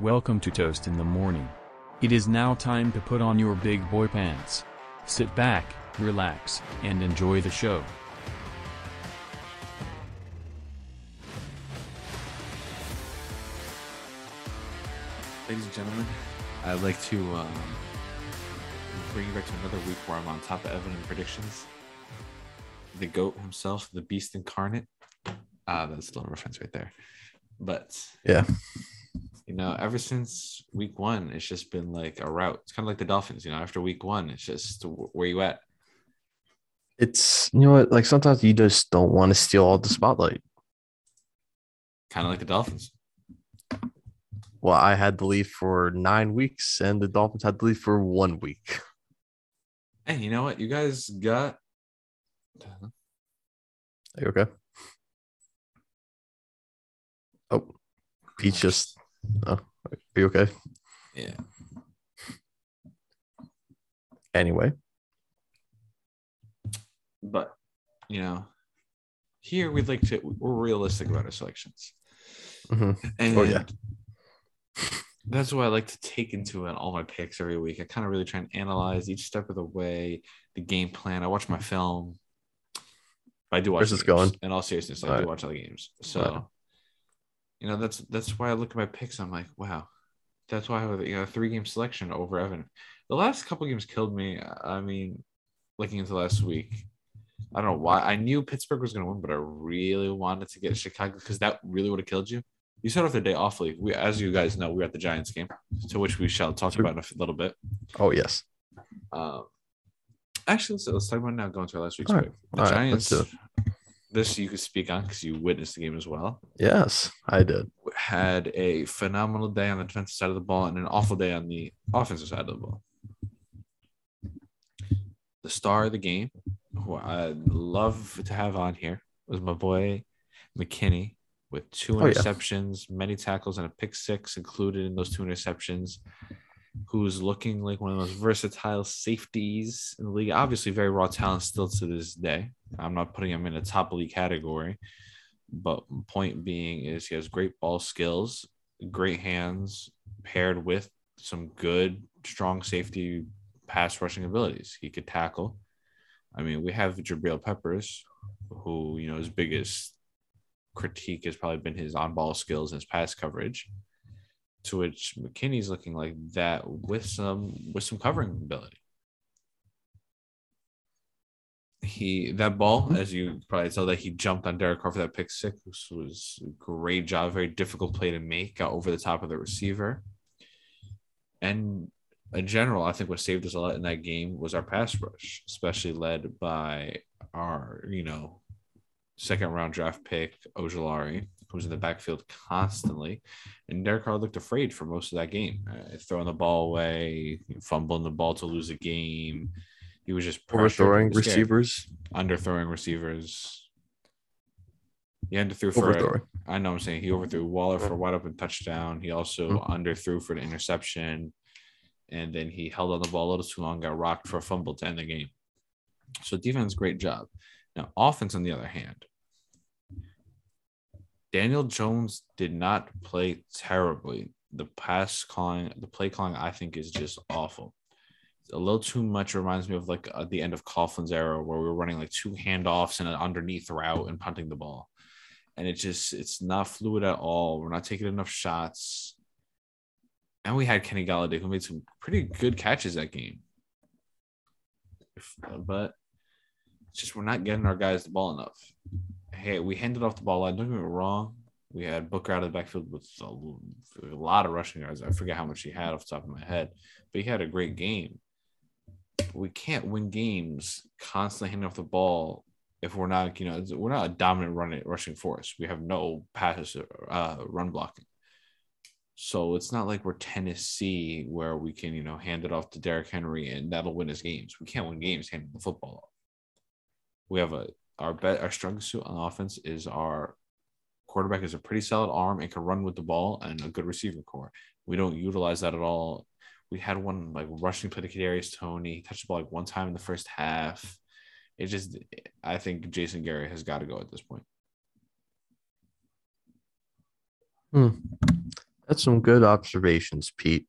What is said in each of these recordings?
Welcome to Toast in the Morning. It is now time to put on your big boy pants. Sit back, relax, and enjoy the show. Ladies and gentlemen, I'd like to um, bring you back to another week where I'm on top of Evan in predictions. The GOAT himself, the beast incarnate. Ah, that's a little reference right there. But Yeah. You know, ever since week one, it's just been like a route. It's kind of like the Dolphins, you know, after week one, it's just where you at. It's you know what, like sometimes you just don't want to steal all the spotlight. Kind of like the Dolphins. Well, I had to leave for nine weeks, and the Dolphins had to leave for one week. Hey, you know what? You guys got Are you okay? Oh, Peach just. Oh, are you okay? yeah. Anyway, But you know, here we'd like to we're realistic about our selections. mhm. And Oh, yeah. that's what I like to take into it all my picks every week. I kind of really try and analyze each step of the way, the game plan. I watch my film. I do watch Where's this going? In all seriousness, I do watch all the games. So. You know, that's that's why I look at my picks. I'm like, wow. That's why I have a you know, three game selection over Evan. The last couple games killed me. I mean, looking into last week. I don't know why. I knew Pittsburgh was going to win, but I really wanted to get Chicago because that really would have killed you. You started off the day awfully. We, as you guys know, we're at the Giants game, to which we shall talk about in a little bit. oh yes, Um, actually, let's, let's talk about now. Going to our last week's All right. pick. The All right, Giants. do this you could speak on because you witnessed the game as well. yes, I did. Had a phenomenal day on the defensive side of the ball and an awful day on the offensive side of the ball. The star of the game, who I'd love to have on here, was my boy McKinney with two Oh, yeah. interceptions, many tackles, and a pick six included in those two interceptions. Who's looking like one of the most versatile safeties in the league? Obviously, very raw talent still to this day. I'm not putting him in a top league category, but point being is he has great ball skills, great hands, paired with some good, strong safety pass rushing abilities. He could tackle. I mean, we have Jabril Peppers, who, you know, his biggest critique has probably been his on ball skills and his pass coverage. To which McKinney's looking like that with some with some covering ability. He that ball, mm-hmm. as you probably saw, that he jumped on Derek Carr for that pick six was a great job, very difficult play to make, got over the top of the receiver. And in general, I think what saved us a lot in that game was our pass rush, especially led by our, you know, second round draft pick, Ojulari, was in the backfield constantly. And Derek Carr looked afraid for most of that game, uh, throwing the ball away, fumbling the ball to lose a game. He was just Overthrowing receivers, underthrowing receivers. He underthrew for overthrowing. I know what I'm saying he overthrew Waller for a wide open touchdown. He also Mhm. underthrew for the interception. And then he held on the ball a little too long, got rocked for a fumble to end the game. So defense, great job. Now, offense, on the other hand, Daniel Jones did not play terribly. The pass calling, the play calling, I think is just awful. A little too much reminds me of like uh, the end of Coughlin's era, where we were running like two handoffs and an underneath route and punting the ball and it just it's not fluid at all. We're not taking enough shots. And we had Kenny Golladay who made some pretty good catches that game. If, but it's just we're not getting our guys the ball enough. Hey, we handed off the ball I Don't get me wrong. We had Booker out of the backfield with a, lot of rushing yards. I forget how much he had off the top of my head, but he had a great game. We can't win games constantly handing off the ball if we're not, you know, we're not a dominant running rushing force. We have no passes, uh, run blocking. So it's not like we're Tennessee where we can, you know, hand it off to Derrick Henry and that'll win us games. We can't win games handing the football off. We have a our bet our strongest suit on offense is our quarterback is a pretty solid arm and can run with the ball and a good receiving core. We don't utilize that at all. We had one like rushing play to Kadarius Toney. He touched the ball like one time in the first half. It just, I think Jason Garrett has got to go at this point. Hmm. That's some good observations, Pete.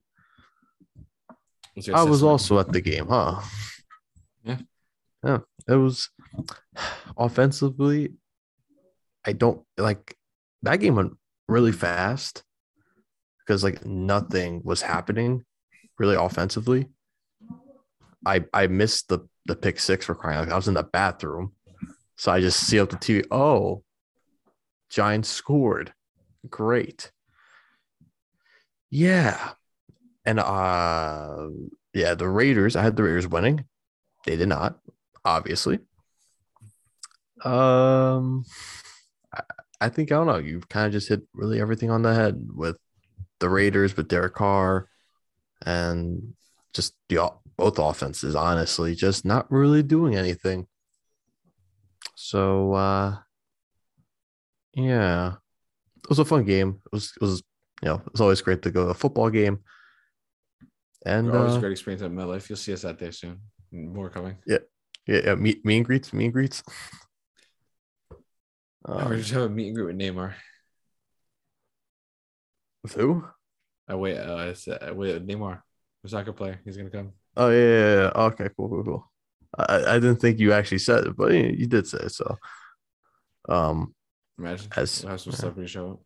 I was also at the game, huh? Yeah. Yeah. It was offensively. I don't like that game went really fast because like nothing was happening really offensively. I I missed the the pick six for crying. Like I was in the bathroom, so I just see up the TV. Oh, Giants scored. Great. Yeah. And uh yeah, the Raiders, I had the Raiders winning. They did not, obviously. Um I, I think I don't know, you've kind of just hit really everything on the head with the Raiders with Derek Carr and just the both offenses, honestly, just not really doing anything. So uh yeah. It was a fun game. It was it was you know, it's always great to go to a football game. And always uh, a great experience at MetLife. You'll see us out there soon. More coming. yeah, yeah, yeah meet meet and greets, meet and greets. We're Um, just have a meet and greet with Neymar. with who? I wait. Uh, I said, I wait. Neymar, the soccer player. He's gonna come. Oh yeah, yeah, yeah. Okay, cool, cool, cool. I, I didn't think you actually said it, but you, you did say it, so. Um. Imagine. As- we'll have some yeah. celebrity show up.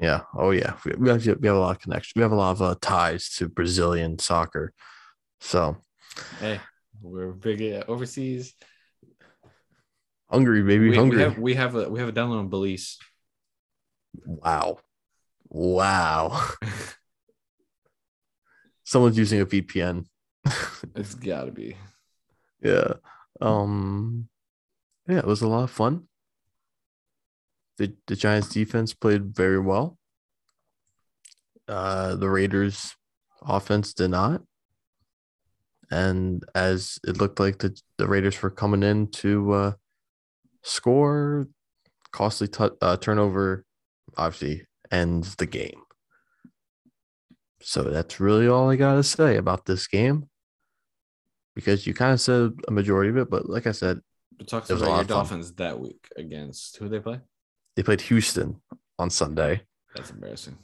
Yeah. Oh yeah. We, we have we have a lot of connections. We have a lot of uh, ties to Brazilian soccer. So Hey, we're big overseas. hungry, baby, We, hungry. we have we have a we have a download on Belize. wow. Wow. Someone's using a VPN. It's gotta be. yeah. Um yeah, it was a lot of fun. The the Giants defense played very well. Uh the Raiders offense did not. And as it looked like the, the Raiders were coming in to uh score costly tu- uh, turnover obviously ends the game. So that's really all I got to say about this game because you kind of said a majority of it, but like I said, It to was us a about lot your of fun. Dolphins that week against who they play. they played Houston on Sunday. That's embarrassing.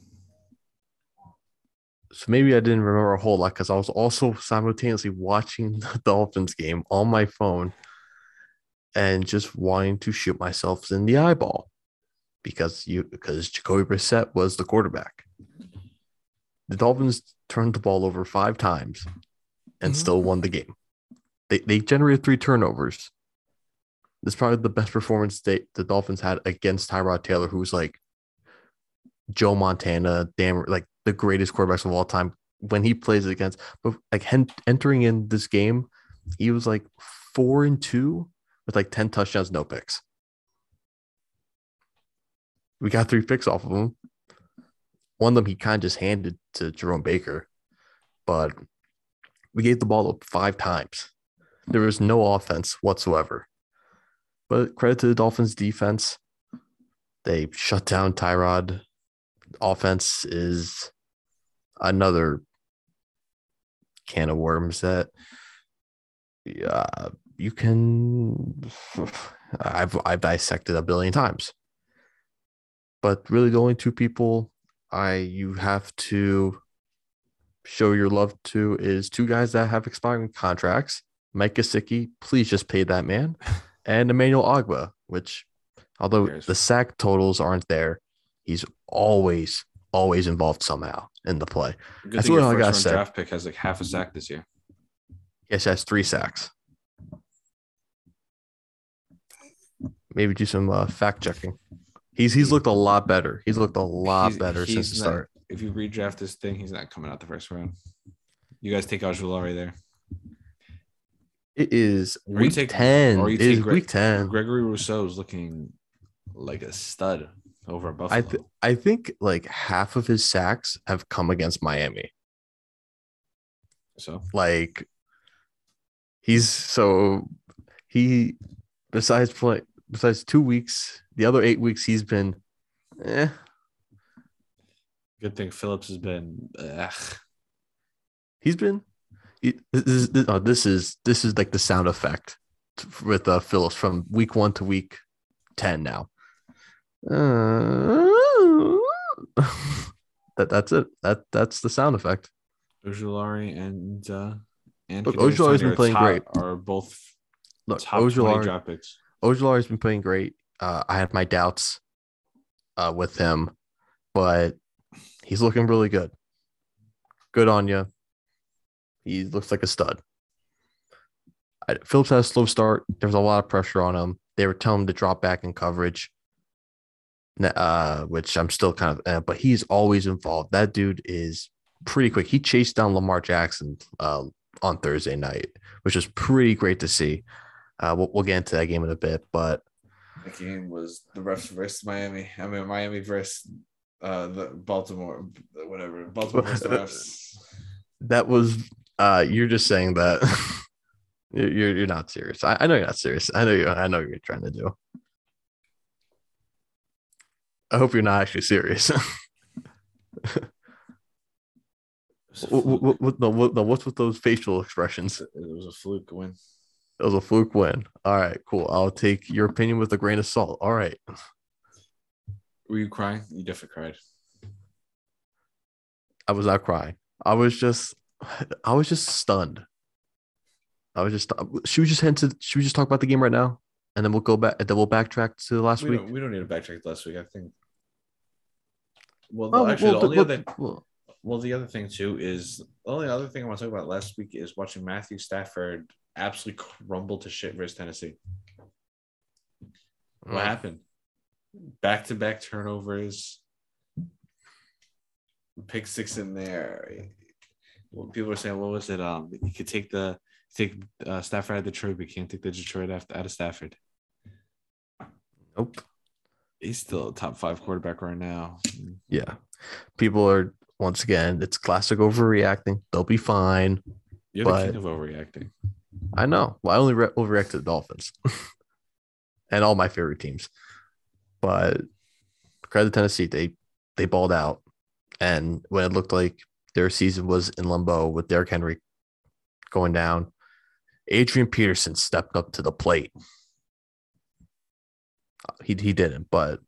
So maybe I didn't remember a whole lot because I was also simultaneously watching the Dolphins game on my phone and just wanting to shoot myself in the eyeball because you because Jacoby Brissett was the quarterback. The Dolphins turned the ball over five times and Mhm. still won the game. They they generated three turnovers. This is probably the best performance they, the Dolphins had against Tyrod Taylor, who's like Joe Montana, damn, like the greatest quarterbacks of all time. When he plays against, but like hen- entering in this game, he was like four and two with like 10 touchdowns, no picks. We got three picks off of him. One of them he kind of just handed to Jerome Baker, but we gave the ball up five times. There was no offense whatsoever. But credit to the Dolphins defense. They shut down Tyrod. Offense is another can of worms that yeah, you can I've I've dissected a billion times. But really the only two people I you have to show your love to is two guys that have expiring contracts. Mike Gesicki, please just pay that man. And Emmanuel Ogbah, which although the sack totals aren't there, he's always, always involved somehow in the play. Good That's what I gotta round say. draft pick has like half a sack this year. Yes, he has three sacks. Maybe do some uh, fact checking. He's he's looked a lot better. He's looked a lot He's- better since he's the not- start. If you redraft this thing, he's not coming out the first round. You guys take Ojulari there. It is Or week take- ten. or you It is Greg- week ten. Gregory Rousseau is looking like a stud over Buffalo. I th- I think like half of his sacks have come against Miami. so Like he's so he besides play besides two weeks, the other eight weeks he's been eh. good thing Phillips has been. He's been he- this is this, oh, this is this is like the sound effect with uh Phillips from week one to week ten now. Uh, that that's it. That that's the sound effect. Ojulari and uh and Look, Ojulari's been playing top- great. Are both Look, top Ojulari, draft picks. Ojulari's been playing great. Uh, I had my doubts uh, with him, but he's looking really good. Good on you. He looks like a stud. I, Phillips had a slow start. There was a lot of pressure on him. They were telling him to drop back in coverage, uh, which I'm still kind of, uh, but he's always involved. That dude is pretty quick. He chased down Lamar Jackson uh, on Thursday night, which was pretty great to see. Uh, we'll, we'll get into that game in a bit, but The game was the refs versus Miami. I mean Miami versus uh the Baltimore, whatever. Baltimore versus the refs. that was uh, you're just saying that you're you're not serious. I, I know you're not serious. I know you. I know what you're trying to do. I hope you're not actually serious. What, what, what, no, what, no, what's with those facial expressions? It was a fluke win. It was a fluke win. All right, cool. I'll take your opinion with a grain of salt. All right. Were you crying? You definitely cried. I was not crying. I was just, I was just stunned. I was just. Should we just head to? Should we just talk about the game right now, and then we'll go back, then we'll backtrack to last We week. don't, we don't need to backtrack to last week. I think. Well, Oh, actually, well, the only well, other well, well, the other thing too is the only other thing I want to talk about last week is watching Matthew Stafford absolutely crumble to shit versus Tennessee. What Mm. happened? Back to back turnovers, pick six in there. Well, people are saying, what was it? Um, you could take the take uh, Stafford out of Detroit, but you can't take the Detroit out of Stafford. Nope. He's still a top five quarterback right now. Yeah. People are once again, it's classic overreacting. They'll be fine. You're But- the king of overreacting. I know. Well, I only re- overreact to the Dolphins and all my favorite teams. But credit Tennessee, they they balled out. And when it looked like their season was in limbo with Derrick Henry going down, Adrian Peterson stepped up to the plate. He he didn't, but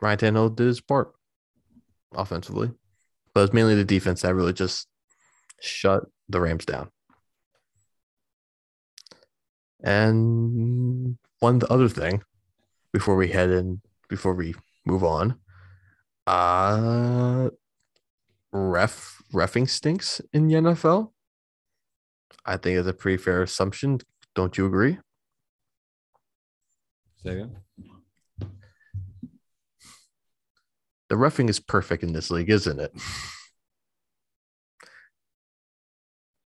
Ryan Tannehill did his part offensively. But it's mainly the defense that really just shut the Rams down. And one other thing before we head in, before we move on, uh, ref refing stinks in the NFL. I think it's a pretty fair assumption. Don't you agree? Again? The roughing is perfect in this league, isn't it?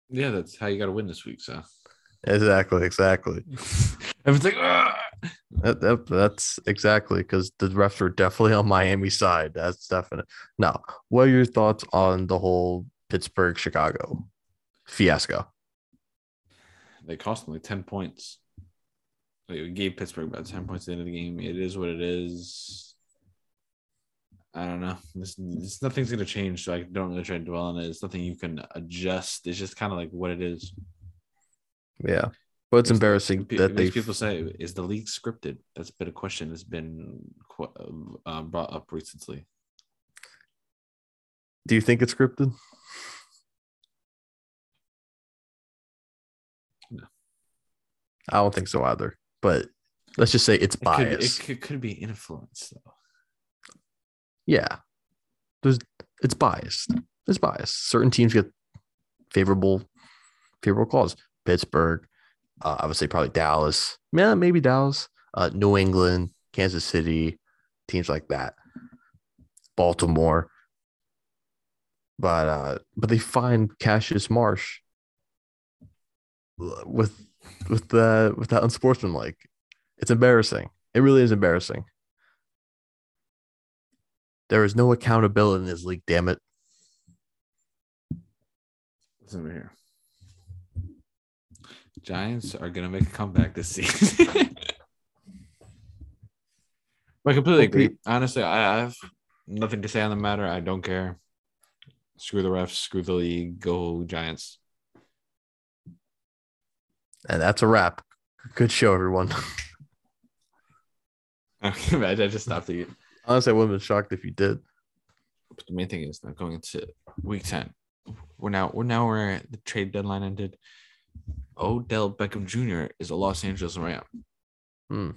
Yeah, that's how you got to win this week. So Exactly, exactly. everyone's like, "Ah!" That, that- that's exactly because the refs are definitely on Miami side. That's definite. Now, what are your thoughts on the whole Pittsburgh Chicago fiasco? they cost like 10 points. Like, we gave Pittsburgh about 10 points at the end of the game. It is what it is. I don't know. This, this nothing's gonna change, so I don't really try to dwell on it. It's nothing you can adjust. It's just kind of like what it is. Yeah, but it's Makes- embarrassing Pe- that they. people say, "Is the league scripted?" That's been a question that's been uh, brought up recently. Do you think it's scripted? No. I don't think so either. But let's just say it's It could, biased. it could, could be influence though. yeah, there's it's biased. It's biased. Certain teams get favorable favorable calls. Pittsburgh, uh, I would say probably Dallas. Yeah, maybe Dallas. Uh, New England, Kansas City, teams like that. Baltimore. But uh, but they find Cassius Marsh with with the with that unsportsmanlike. It's embarrassing. It really is embarrassing. There is no accountability in this league, damn it. Listen over here. Giants are gonna make a comeback this season. I completely agree. Honestly, I I have nothing to say on the matter. I don't care. Screw the refs, screw the league, go Giants. And that's a wrap. Good show, everyone. I just stopped it. Honestly, I wouldn't have been shocked if you did. But the main thing is now going into week 10. We're now we're now where the trade deadline ended. Odell Beckham Jr. is a Los Angeles Ram. Hmm.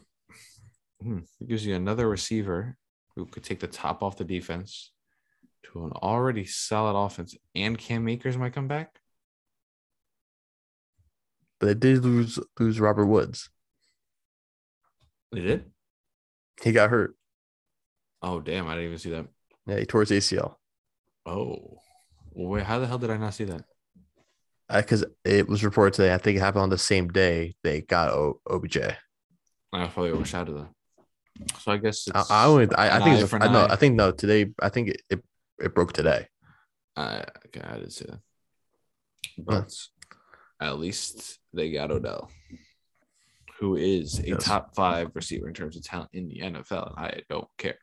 Hmm. It gives you another receiver who could take the top off the defense to an already solid offense, and Cam Akers might come back. But they did lose lose Robert Woods. They did. He got hurt. Oh damn! I didn't even see that. Yeah, he tore his ACL. Oh, wait. How the hell did I not see that? Because it was reported today. I think it happened on the same day they got o- OBJ. I probably overshadowed that. So I guess I, it's I only, I, I think it's, I know. eye. I think no. Today, I think it, it, it broke today. I okay, I didn't see that. But at least they got Odell, who is a Yes. top five receiver in terms of talent in the NFL, and I don't care.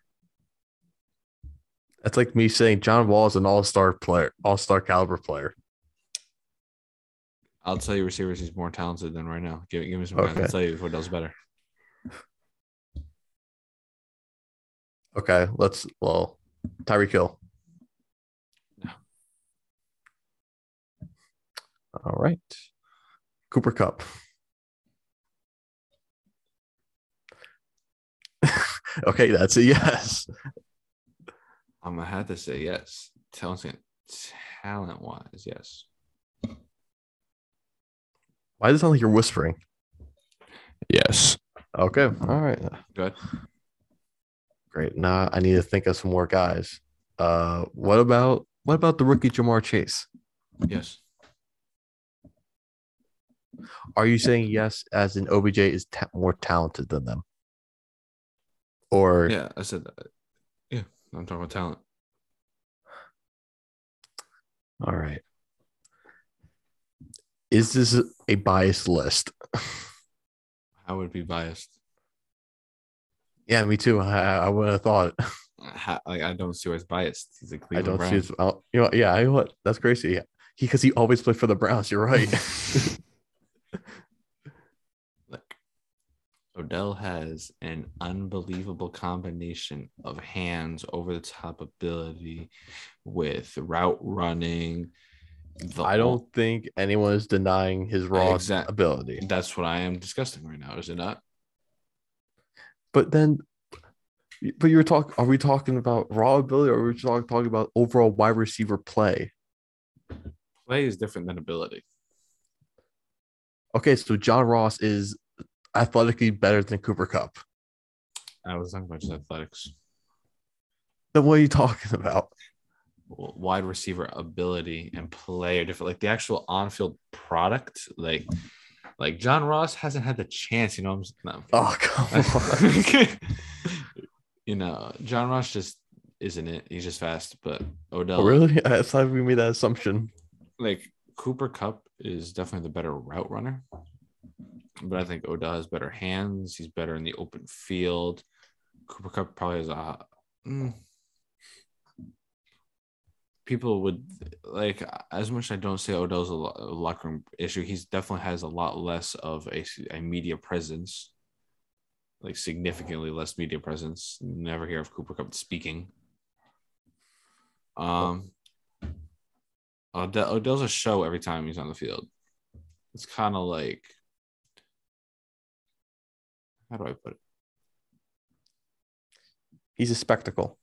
That's like me saying John Wall is an all star player, all star caliber player. I'll tell you, receivers, he's more talented than right now. Give, give me some. Okay. Okay. I'll tell you if Odell's better. Okay, let's well, Tyreek Hill. All right, Cooper Kupp. okay, that's a yes. I'm gonna have to say yes. Talent, talent wise, yes. Why does it sound like you're whispering? Yes. Okay, all right, Good. great. Now I need to think of some more guys. Uh, what about what about the rookie Ja'Marr Chase? Yes. Are you saying yes as in OBJ is ta- more talented than them? Or Yeah, I said that. Yeah, I'm talking about talent. all right. Is this a biased list? I would be biased. yeah, me too. I, I would have thought. Like I don't see why it's biased. He's a I Cleveland don't Brown. see his. You know, yeah, I know what that's crazy. Yeah. He because he always played for the Browns. You're right. Look, Odell has an unbelievable combination of hands, over the top ability, with route running. The I don't think anyone is denying his raw Exact- ability. That's what I am discussing right now, is it not? But then, but you're talking. Are we talking about raw ability, or are we talking about overall wide receiver play? Play is different than ability. Okay, so John Ross is athletically better than Cooper Kupp. I was talking about just athletics. Then what are you talking about? wide receiver ability and play are different. Like the actual on-field product, like like John Ross hasn't had the chance. You know, I'm no. Oh come on. you know, John Ross just isn't it. He's just fast. But Odell, Oh, really? I thought we made that assumption. like Cooper Kupp is definitely the better route runner. But I think Odell has better hands. He's better in the open field. Cooper Kupp probably has a. mm. people would like as much. as I don't say Odell's a, locker room issue. He's definitely has a lot less of a, a media presence, like significantly less media presence. Never hear of Cooper Kupp speaking. Um, Odell, Odell's a show every time he's on the field. It's kind of like, how do I put it? He's a spectacle.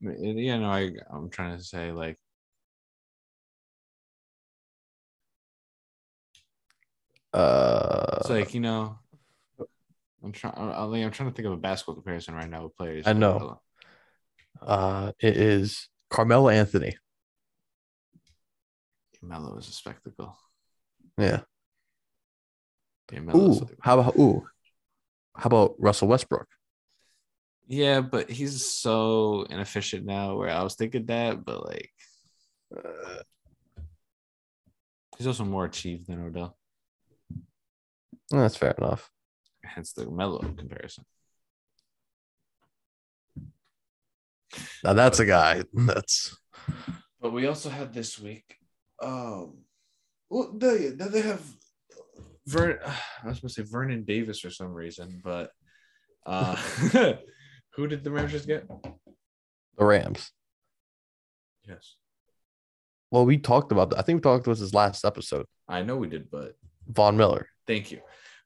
Yeah, no, I, I'm trying to say like, Uh, it's like you know, I'm trying. I'm, I'm trying to think of a basketball comparison right now with players. I know. uh, it is Carmelo Anthony. Melo is a spectacle. Yeah. Yeah, Melo's Ooh, how about ooh, how about Russell Westbrook? yeah, but he's so inefficient now. Where I was thinking that, but like, Uh, he's also more achieved than Odell. that's fair enough. Hence the Melo comparison. Now that's a guy. That's But we also had this week. Um, well, they they have Vern. I was supposed to say Vernon Davis for some reason, but uh, who did the Rams just get? the Rams. Yes. Well, we talked about that. I think we talked about this last episode. I know we did, but Von Miller. thank you.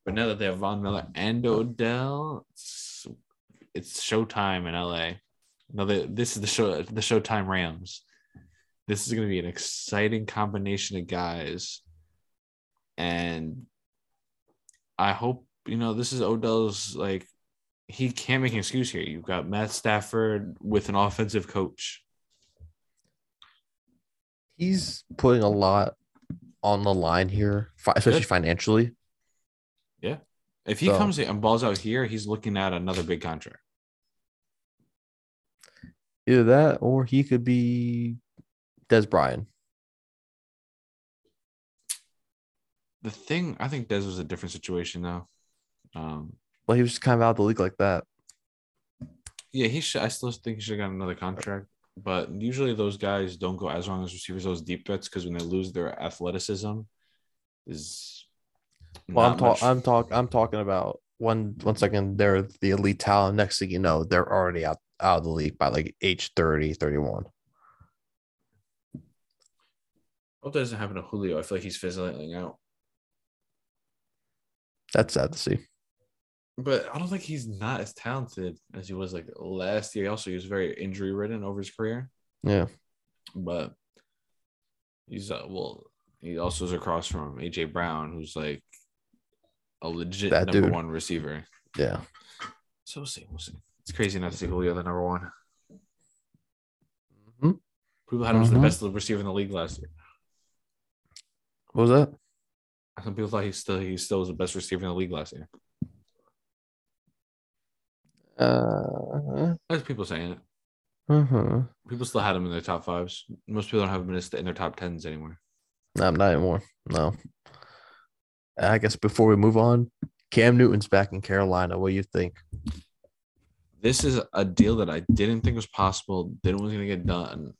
But now that they have Von Miller and Odell, it's, it's showtime in LA. No, the, this is the show the Showtime Rams. This is going to be an exciting combination of guys, and I hope you know this is Odell's like he can't make an excuse here. You've got Matt Stafford with an offensive coach. He's putting a lot on the line here, especially Good. financially. Yeah. If he So- comes in and balls out here, he's looking at another big contract. Either that or he could be Dez Bryant. The thing I think Dez was a different situation though. Um, Well, he was kind of out of the league like that. yeah, he should. I still think he should have got another contract. But usually those guys don't go as long as receivers, those deep threats, because when they lose their athleticism, is Well, I'm talking. I'm talk. I'm talking about one. One second, they're the elite talent. Next thing you know, they're already out out of the league by like age 30, 31. Hope that doesn't happen to Julio. I feel like he's fizzling out. That's sad to see. But I don't think he's not as talented as he was like last year. Also, he was very injury ridden over his career. Yeah. But he's uh, well, he also is across from AJ Brown, who's like a legit That number dude. one receiver. Yeah. So we'll see. We'll see. It's crazy not to see Julio the number one. Mhm. People had him as the Mhm. best receiver in the league last year. What was that? Some people thought he still he still was the best receiver in the league last year. Uh. That's people saying it. Uh-huh. People still had him in their top fives. Most people don't have him in, their top tens anymore. No, not anymore. No. I guess before we move on, Cam Newton's back in Carolina. What do you think? This is a deal that I didn't think was possible. Didn't was gonna get done.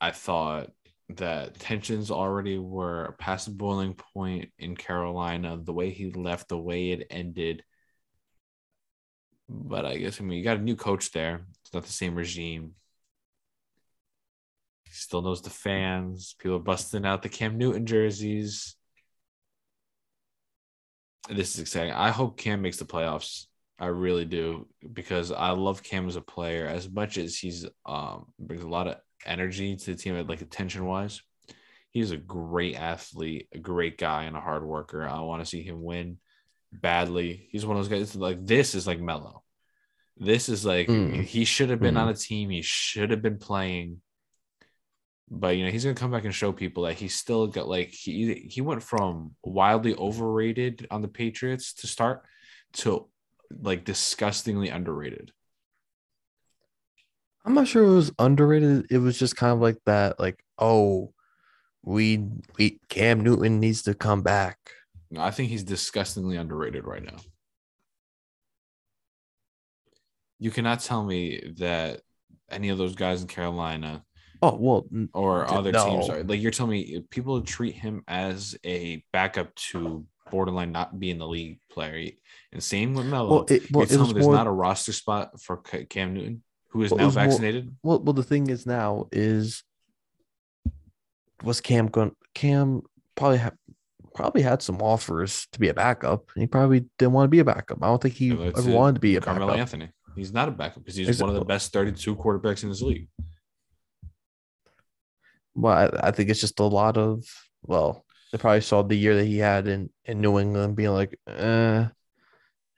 I thought that tensions already were past the boiling point in Carolina. The way he left, the way it ended. But I guess I mean you got a new coach there. It's not the same regime. He still knows the fans. People are busting out the Cam Newton jerseys. This is exciting. I hope Cam makes the playoffs. I really do because I love Cam as a player as much as he's um brings a lot of energy to the team like attention wise. He's a great athlete, a great guy, and a hard worker. I want to see him win badly. He's one of those guys like this is like Melo. This is like Mm. he should have been Mm. on a team. He should have been playing. But you know he's gonna come back and show people that he's still got like he he went from wildly overrated on the Patriots to start to like disgustingly underrated. I'm not sure it was underrated. It was just kind of like that, like, oh, we we Cam Newton needs to come back. No, I think he's disgustingly underrated right now. You cannot tell me that any of those guys in Carolina Oh well, or other no. teams are like you're telling me people treat him as a backup to borderline not being the league player. And same with Melo. well, it, well, you're it telling was me there's not a roster spot for Cam Newton, who is Well, now vaccinated. well, well, the thing is now is was Cam going? Cam probably had probably had some offers to be a backup, and he probably didn't want to be a backup. I don't think he that's ever wanted to be a Carmelo backup. Anthony. He's not a backup because he's Exa- one of the best 32 quarterbacks in this league. Well, I, I think it's just a lot of well, they probably saw the year that he had in in New England, being like, eh,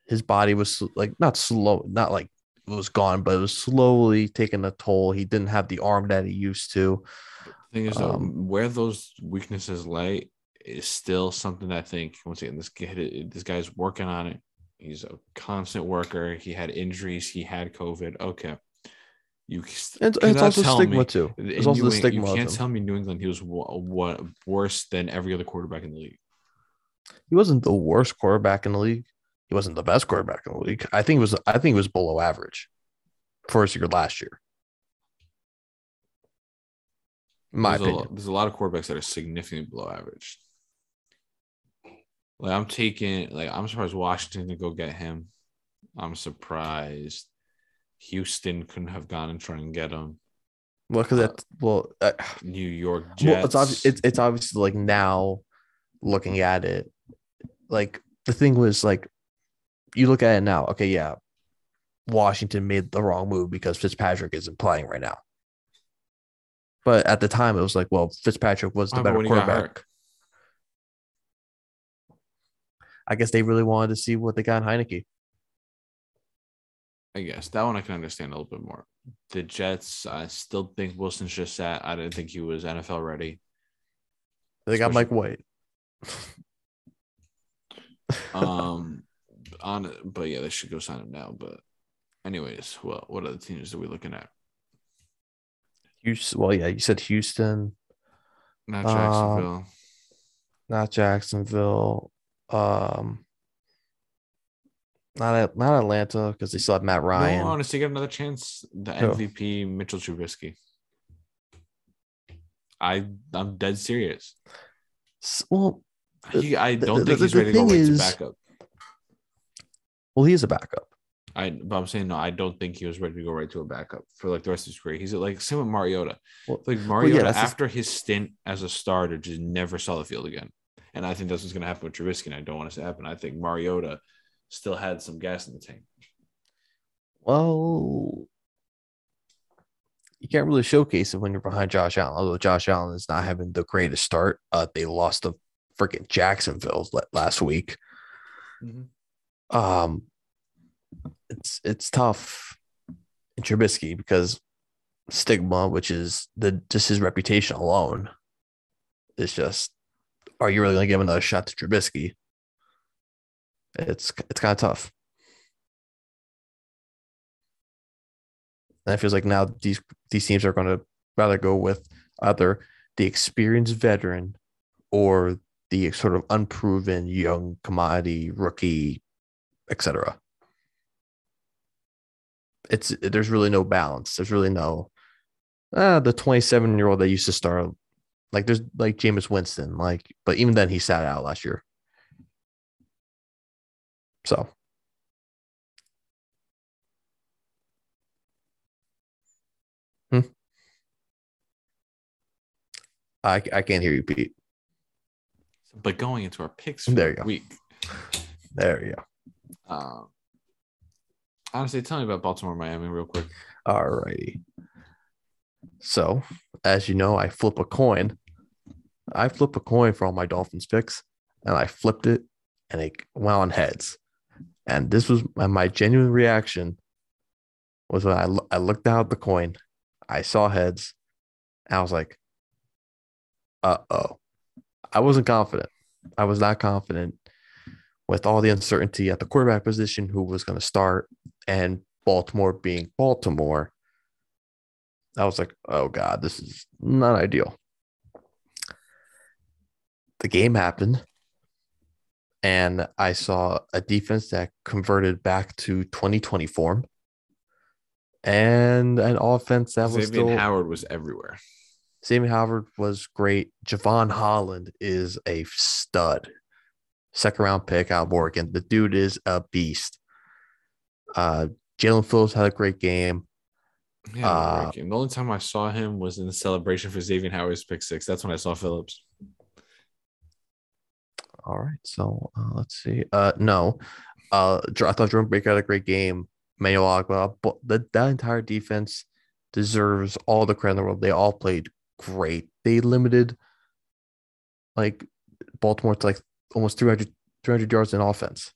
his body was like not slow, not like was gone, but it was slowly taking a toll. He didn't have the arm that he used to. The thing is though, Um, where those weaknesses lay is still something that I think once again this kid this guy's working on it. He's a constant worker. He had injuries. He had COVID. Okay, you It's, cannot it's also tell stigma me- too. It's also New the stigma. You can't tell me New England he was what worse than every other quarterback in the league. He wasn't the worst quarterback in the league. He wasn't the best quarterback in the league. I think it was. I think it was below average for his year last year. My there's, a, opinion. lo- there's a lot of quarterbacks that are significantly below average. Like I'm taking, like I'm surprised Washington to go get him. I'm surprised Houston couldn't have gone and try and get him. Well, because Uh, that's well, uh, New York well, Jets. it's obvious. It's it's obviously like now, looking at it, like the thing was like, you look at it now. Okay, yeah, Washington made the wrong move because Fitzpatrick isn't playing right now. But at the time, it was like, well, Fitzpatrick was the Oh, better when he got quarterback. I guess they really wanted to see what they got in Heinicke. I guess that one I can understand a little bit more. The Jets, I still think Wilson's just sat. I didn't think he was NFL ready. They got Especially- Mike White. Um, on but yeah, they should go sign him now. But anyways, well, what other teams are we looking at? Houston, well, yeah, you said Houston, Not Jacksonville. not Jacksonville. Um, not not Atlanta because they still have Matt Ryan. No, honestly, get another chance. The Who? MVP, Mitchell Trubisky. I I'm dead serious. Well, He, I don't the- think the- he's the ready to go right to backup. Well, he is a backup. I but I'm saying no, I don't think he was ready to go right to a backup for like the rest of his career. He's like same with Mariota. Well- like Mariota yeah, that's the- after his stint as a starter just never saw the field again. And I think that's what's gonna happen with Trubisky, and I don't want it to happen. I think Mariota still had some gas in the tank. Well, you can't really showcase it when you're behind Josh Allen. Although Josh Allen is not having the greatest start. Uh, they lost to freaking Jacksonville last week. Um, it's it's tough in Trubisky because stigma, which is the just his reputation alone, is just. Are you really gonna give another shot to Trubisky? It's it's kind of tough. And it feels like now these these teams are to rather go with either the experienced veteran or the sort of unproven young commodity rookie, etc. It's there's really no balance. There's really no uh, the 27 year old that used to start like there's like Jameis Winston, like but even then he sat out last year. So Hmm. I I can't hear you, Pete. But going into our picks There you go. week. There you go. Um, honestly, tell me about Baltimore, Miami, real quick. All righty. So, as you know, I flip a coin. I flip a coin for all my Dolphins picks, and I flipped it, and it went on heads. And this was my, my genuine reaction was when I, I looked down at the coin, I saw heads, and I was like, uh oh. I wasn't confident. I was not confident with all the uncertainty at the quarterback position, who was going to start, and Baltimore being Baltimore. I was like, oh God, this is not ideal. The game happened, and I saw a defense that converted back to 2020 form and an offense that was Xavier still Howard was everywhere. Sammy Howard was great. Jevon Holland is a stud. Second round pick out of Oregon. The dude is a beast. Uh, Jaelan Phillips had a great game. Yeah, Uh, great game. the only time I saw him was in the celebration for Xavier Howard's pick six. That's when I saw Phillips. All right. So uh, let's see. Uh, no, uh, I thought Jerome Baker had a great game. Manuel Ogbah, but the, that entire defense deserves all the credit in the world. They all played great. They limited like Baltimore to like almost 300, 300 yards in offense.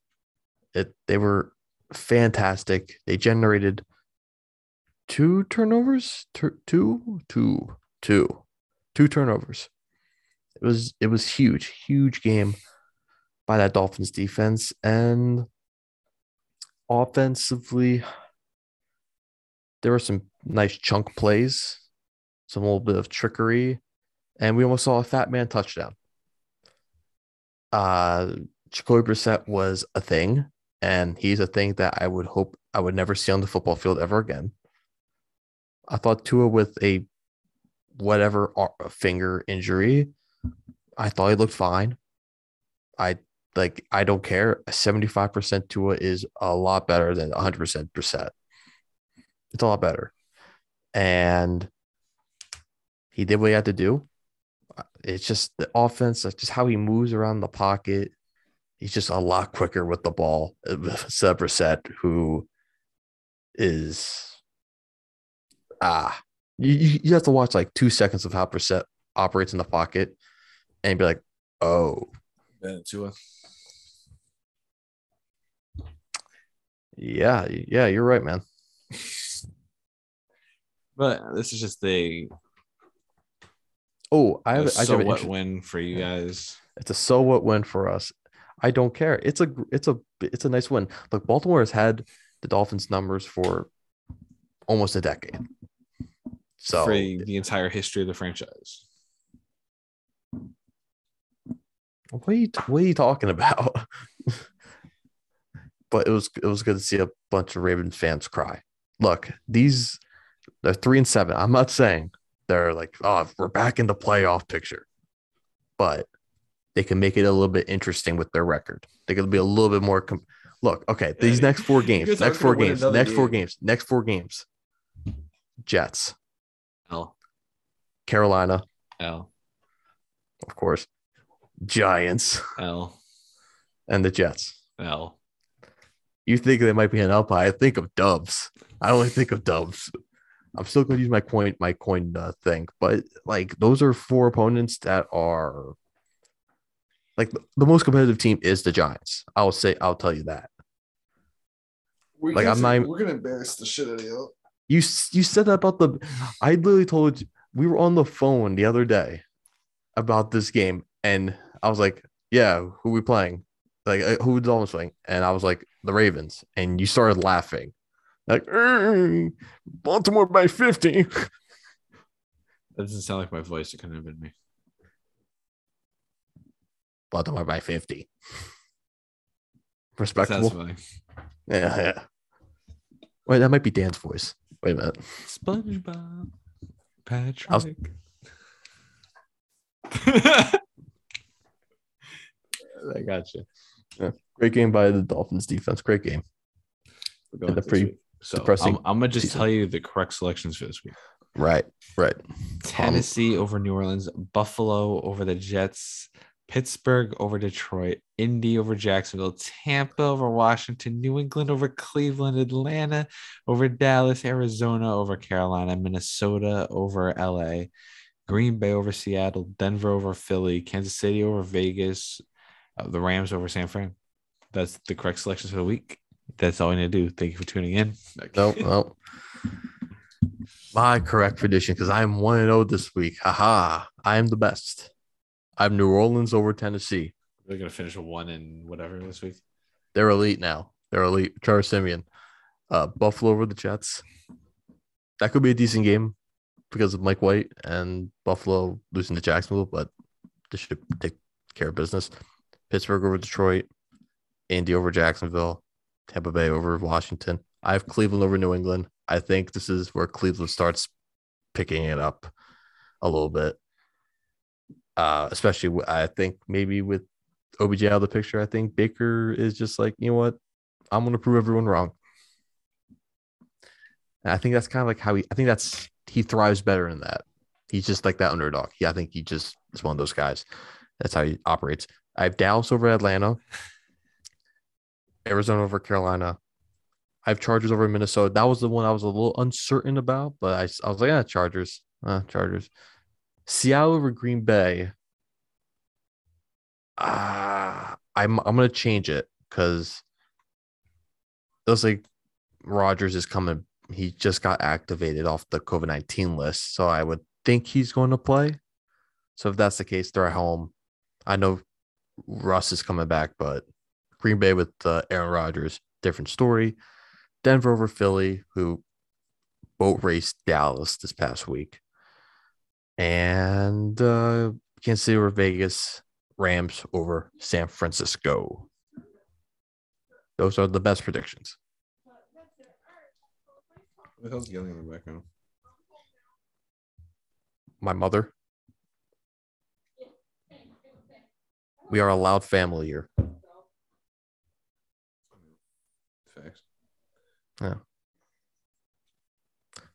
It they were fantastic. They generated two turnovers, Tur- two, two, two, two turnovers. It was it was huge, huge game by that Dolphins defense and offensively there were some nice chunk plays, some little bit of trickery, and we almost saw a fat man touchdown. Uh Jacoby Brissett was a thing, and he's a thing that I would hope I would never see on the football field ever again. I thought Tua with a whatever finger injury, I thought he looked fine. I like I don't care. A 75% Tua is a lot better than 100%. It's a lot better. And He did what he had to do. It's just the offense, like just how he moves around the pocket. He's just a lot quicker with the ball. Brissett, who is ah, you, you have to watch like two seconds of how Brissett operates in the pocket and be like, oh, Ben Tua. yeah, yeah, you're right, man. But this is just a, Oh, I a have, I so have what inter- win for you guys. It's a so what win for us. I don't care. It's a it's a it's a nice win. Look, Baltimore has had the Dolphins numbers for almost a decade. So for the entire history of the franchise. what are you what are you talking about? but it was it was good to see a bunch of Ravens fans cry. Look, these they're three and seven. I'm not saying they're like, oh, we're back in the playoff picture, but they can make it a little bit interesting with their record. They could be a little bit more. Com- Look, okay, these Yeah, next four games, next four games, another next four games, next four games. Jets, L Carolina, L of course, Giants, L and the Jets. L. You think they might be an up? I think of Dubs. I only think of Dubs. I'm still going to use my coin, my coin uh, thing, but like those are four opponents that are like the, the most competitive team is the Giants. I'll say, I'll tell you that. We Like, I'm say- not even- We're gonna embarrass the shit out of you. You you said that about the. I literally told you we were on the phone the other day about this game, and I was like, "Yeah, who we playing? Like uh, who the Dolphins playing?" And I was like, "The Ravens," and you started laughing, like "Mm, Baltimore by fifty. That doesn't sound like my voice. It couldn't have been me. Baltimore by fifty. Respectable. Yeah, yeah. Wait, that might be Dan's voice. Wait a minute. SpongeBob. Patrick. was- I got you. Yeah. Great game by the Dolphins defense. Great game. We're going the pre- week. So depressing I'm, I'm gonna just tell you the correct selections for this week. Right, right. Tennessee over New Orleans, Buffalo over the Jets, Pittsburgh over Detroit, Indy over Jacksonville, Tampa over Washington, New England over Cleveland, Atlanta over Dallas, Arizona over Carolina, Minnesota over LA, Green Bay over Seattle, Denver over Philly, Kansas City over Vegas, uh, the Rams over San Fran. That's the correct selections for the week. That's all I need to do. Thank you for tuning in. No, no. My correct prediction because I'm 1 0 this week. Haha. I am the best. I'm New Orleans over Tennessee. They're gonna finish a one and whatever this week. They're elite now. They're elite. Trevor Siemian. Uh, Buffalo over the Jets. That could be a decent game because of Mike White and Buffalo losing to Jacksonville, but this should take care of business. Pittsburgh over Detroit. Indy over Jacksonville. Tampa Bay over Washington. I have Cleveland over New England. I think this is where Cleveland starts picking it up a little bit. Uh, especially, I think maybe with OBJ out of the picture, I think Baker is just like, you know what? I'm going to prove everyone wrong. And I think that's kind of like how he, I think that's, he thrives better in that. He's just like that underdog. Yeah, I think he just is one of those guys. That's how he operates. I have Dallas over Atlanta, Arizona over Carolina. I have Chargers over Minnesota. That was the one I was a little uncertain about, but I, I was like, yeah, Chargers, uh, Chargers. Seattle over Green Bay. Ah, I'm I'm gonna change it because it looks like Rodgers is coming. He just got activated off the COVID nineteen list, so I would think he's going to play. So if that's the case, they're at home. I know Russ is coming back, but Green Bay with uh, Aaron Rodgers, different story. Denver over Philly, who boat raced Dallas this past week, and uh, Kansas City over Vegas, Rams over San Francisco. Those are the best predictions. What the hell's yelling in the background? My mother. We are a loud family here. Facts.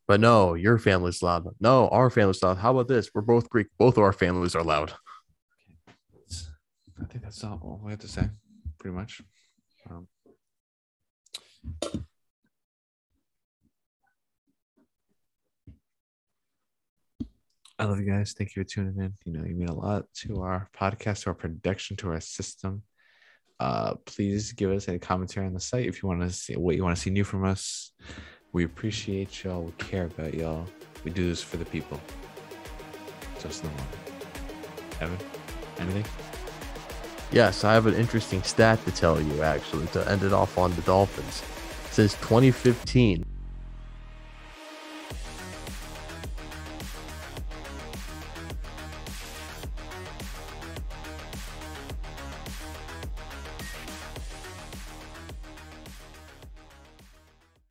But no, your family's loud. No, our family's loud. How about this? We're both Greek. Both of our families are loud. I think that's all all we have to say, pretty much. Um, I love you guys. Thank you for tuning in. You know, you mean a lot to our podcast, to our production, to our system. Uh, please give us any commentary on the site if you want to see what you want to see new from us. We appreciate y'all. We care about y'all. We do this for the people. Just the one. Evan, anything? Yes, I have an interesting stat to tell you, actually, to end it off on the Dolphins. Since 2015,